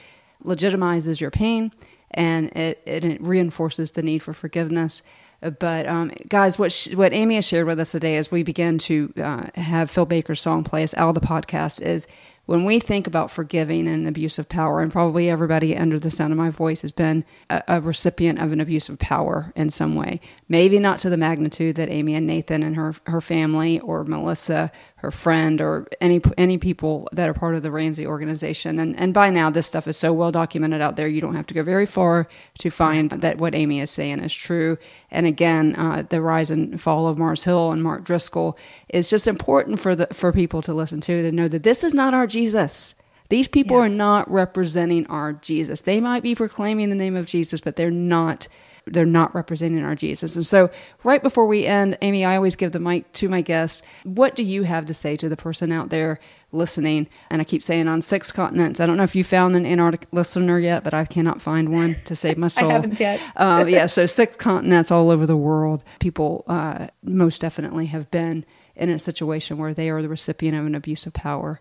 legitimizes your pain and it, it reinforces the need for forgiveness. But um, guys, what she, what Amy has shared with us today as we begin to uh, have Phil Baker's song play us out of the podcast is when we think about forgiving and abuse of power, and probably everybody under the sound of my voice has been a, a, recipient of an abuse of power in some way. Maybe not to the magnitude that Amy and Nathan and her her family, or Melissa, her friend, or any any people that are part of the Ramsey organization. And and by now, this stuff is so well documented out there. You don't have to go very far to find that what Amy is saying is true. And again, uh, the rise and fall of Mars Hill and Mark Driscoll is just important for the for people to listen to to know that this is not our Jesus. These people yeah. are not representing our Jesus. They might be proclaiming the name of Jesus, but they're not they're not representing our Jesus. And so, right before we end, Amy, I always give the mic to my guests. What do you have to say to the person out there listening? And I keep saying on six continents. I don't know if you found an Antarctic listener yet, but I cannot find one to save my soul. I haven't yet. uh, yeah, so six continents all over the world. People uh, most definitely have been in a situation where they are the recipient of an abuse of power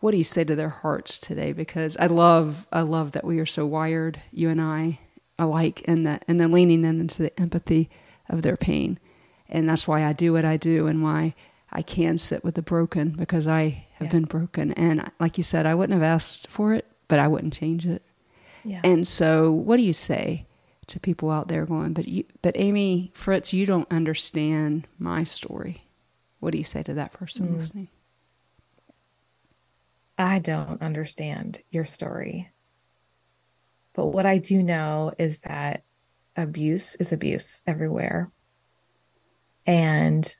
what do you say to their hearts today? Because I love, I love that we are so wired, you and I, alike, and that, and then leaning into the empathy of their pain, and that's why I do what I do, and why I can sit with the broken because I have yeah. been broken, and like you said, I wouldn't have asked for it, but I wouldn't change it. Yeah. And so, what do you say to people out there going, but you, but Amy Fritz, you don't understand my story? What do you say to that person mm. listening? I don't understand your story. But what I do know is that abuse is abuse everywhere. And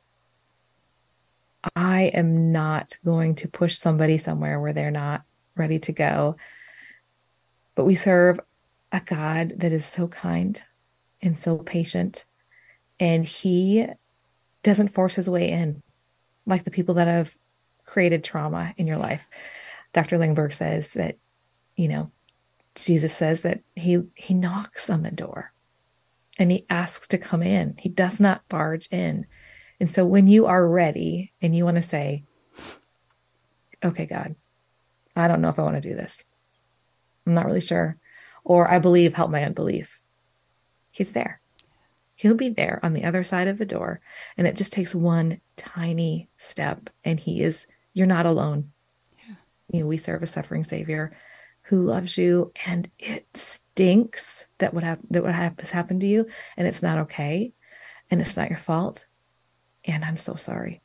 I am not going to push somebody somewhere where they're not ready to go. But we serve a God that is so kind and so patient. And he doesn't force his way in like the people that have created trauma in your life. Dr. Langberg says that, you know, Jesus says that he he knocks on the door and he asks to come in. He does not barge in. And so when you are ready and you want to say, okay, God, I don't know if I want to do this. I'm not really sure. Or I believe, help my unbelief. He's there. He'll be there on the other side of the door. And it just takes one tiny step. And he is, you're not alone you know, we serve a suffering Savior who loves you, and it stinks that what that what has happened to you, and it's not okay, and it's not your fault, and I'm so sorry.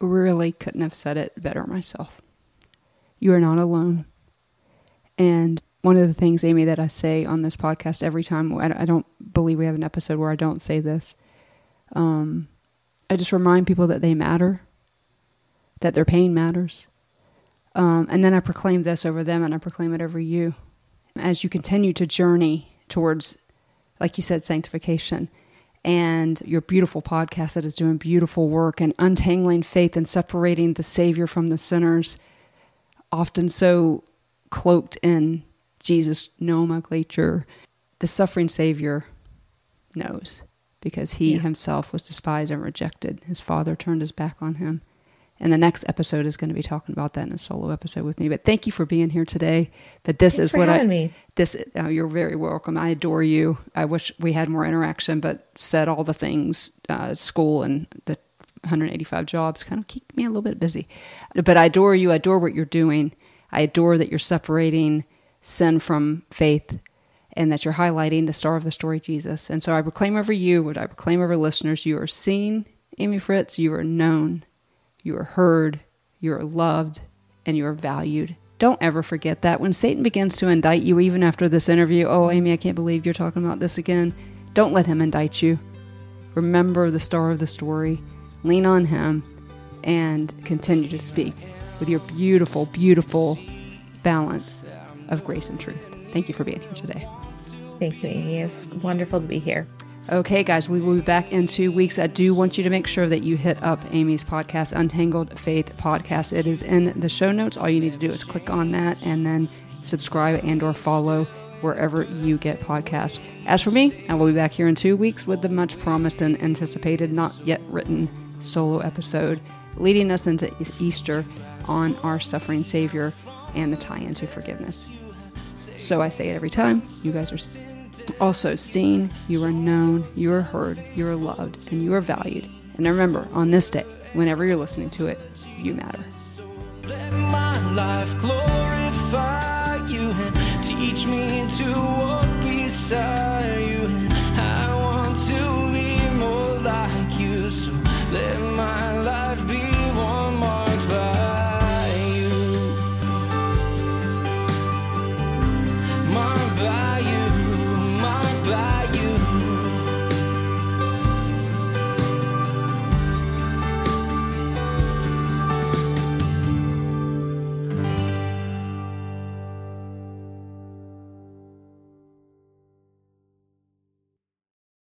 Really couldn't have said it better myself. You are not alone, and one of the things, Amy, that I say on this podcast every time, I don't believe we have an episode where I don't say this. Um, I just remind people that they matter that their pain matters. Um, and then I proclaim this over them and I proclaim it over you. As you continue to journey towards, like you said, sanctification and your beautiful podcast that is doing beautiful work and untangling faith and separating the Savior from the sinners, often so cloaked in Jesus' nomenclature, the suffering Savior knows because he yeah. himself was despised and rejected. His father turned his back on him. And the next episode is going to be talking about that in a solo episode with me. But thank you for being here today. But this Thanks is what I me. this oh, you're very welcome. I adore you. I wish we had more interaction, but said all the things uh, school and the 185 jobs kind of keep me a little bit busy. But I adore you. I adore what you're doing. I adore that you're separating sin from faith and that you're highlighting the star of the story, Jesus. And so I proclaim over you, what I proclaim over listeners, you are seen, Amy Fritz, you are known you are heard, you are loved, and you are valued. Don't ever forget that. When Satan begins to indict you, even after this interview, oh, Amy, I can't believe you're talking about this again, don't let him indict you. Remember the star of the story, lean on him, and continue to speak with your beautiful, beautiful balance of grace and truth. Thank you for being here today. Thank you, Amy. It's wonderful to be here. Okay, guys, we will be back in two weeks. I do want you to make sure that you hit up Amy's podcast, Untangled Faith Podcast. It is in the show notes. All you need to do is click on that and then subscribe and or follow wherever you get podcasts. As for me, I will be back here in two weeks with the much promised and anticipated, not yet written solo episode, leading us into Easter on our suffering Savior and the tie into forgiveness. So I say it every time. You guys are also seen, you are known, you are heard, you are loved, and you are valued. And remember, on this day, whenever you're listening to it, you matter. So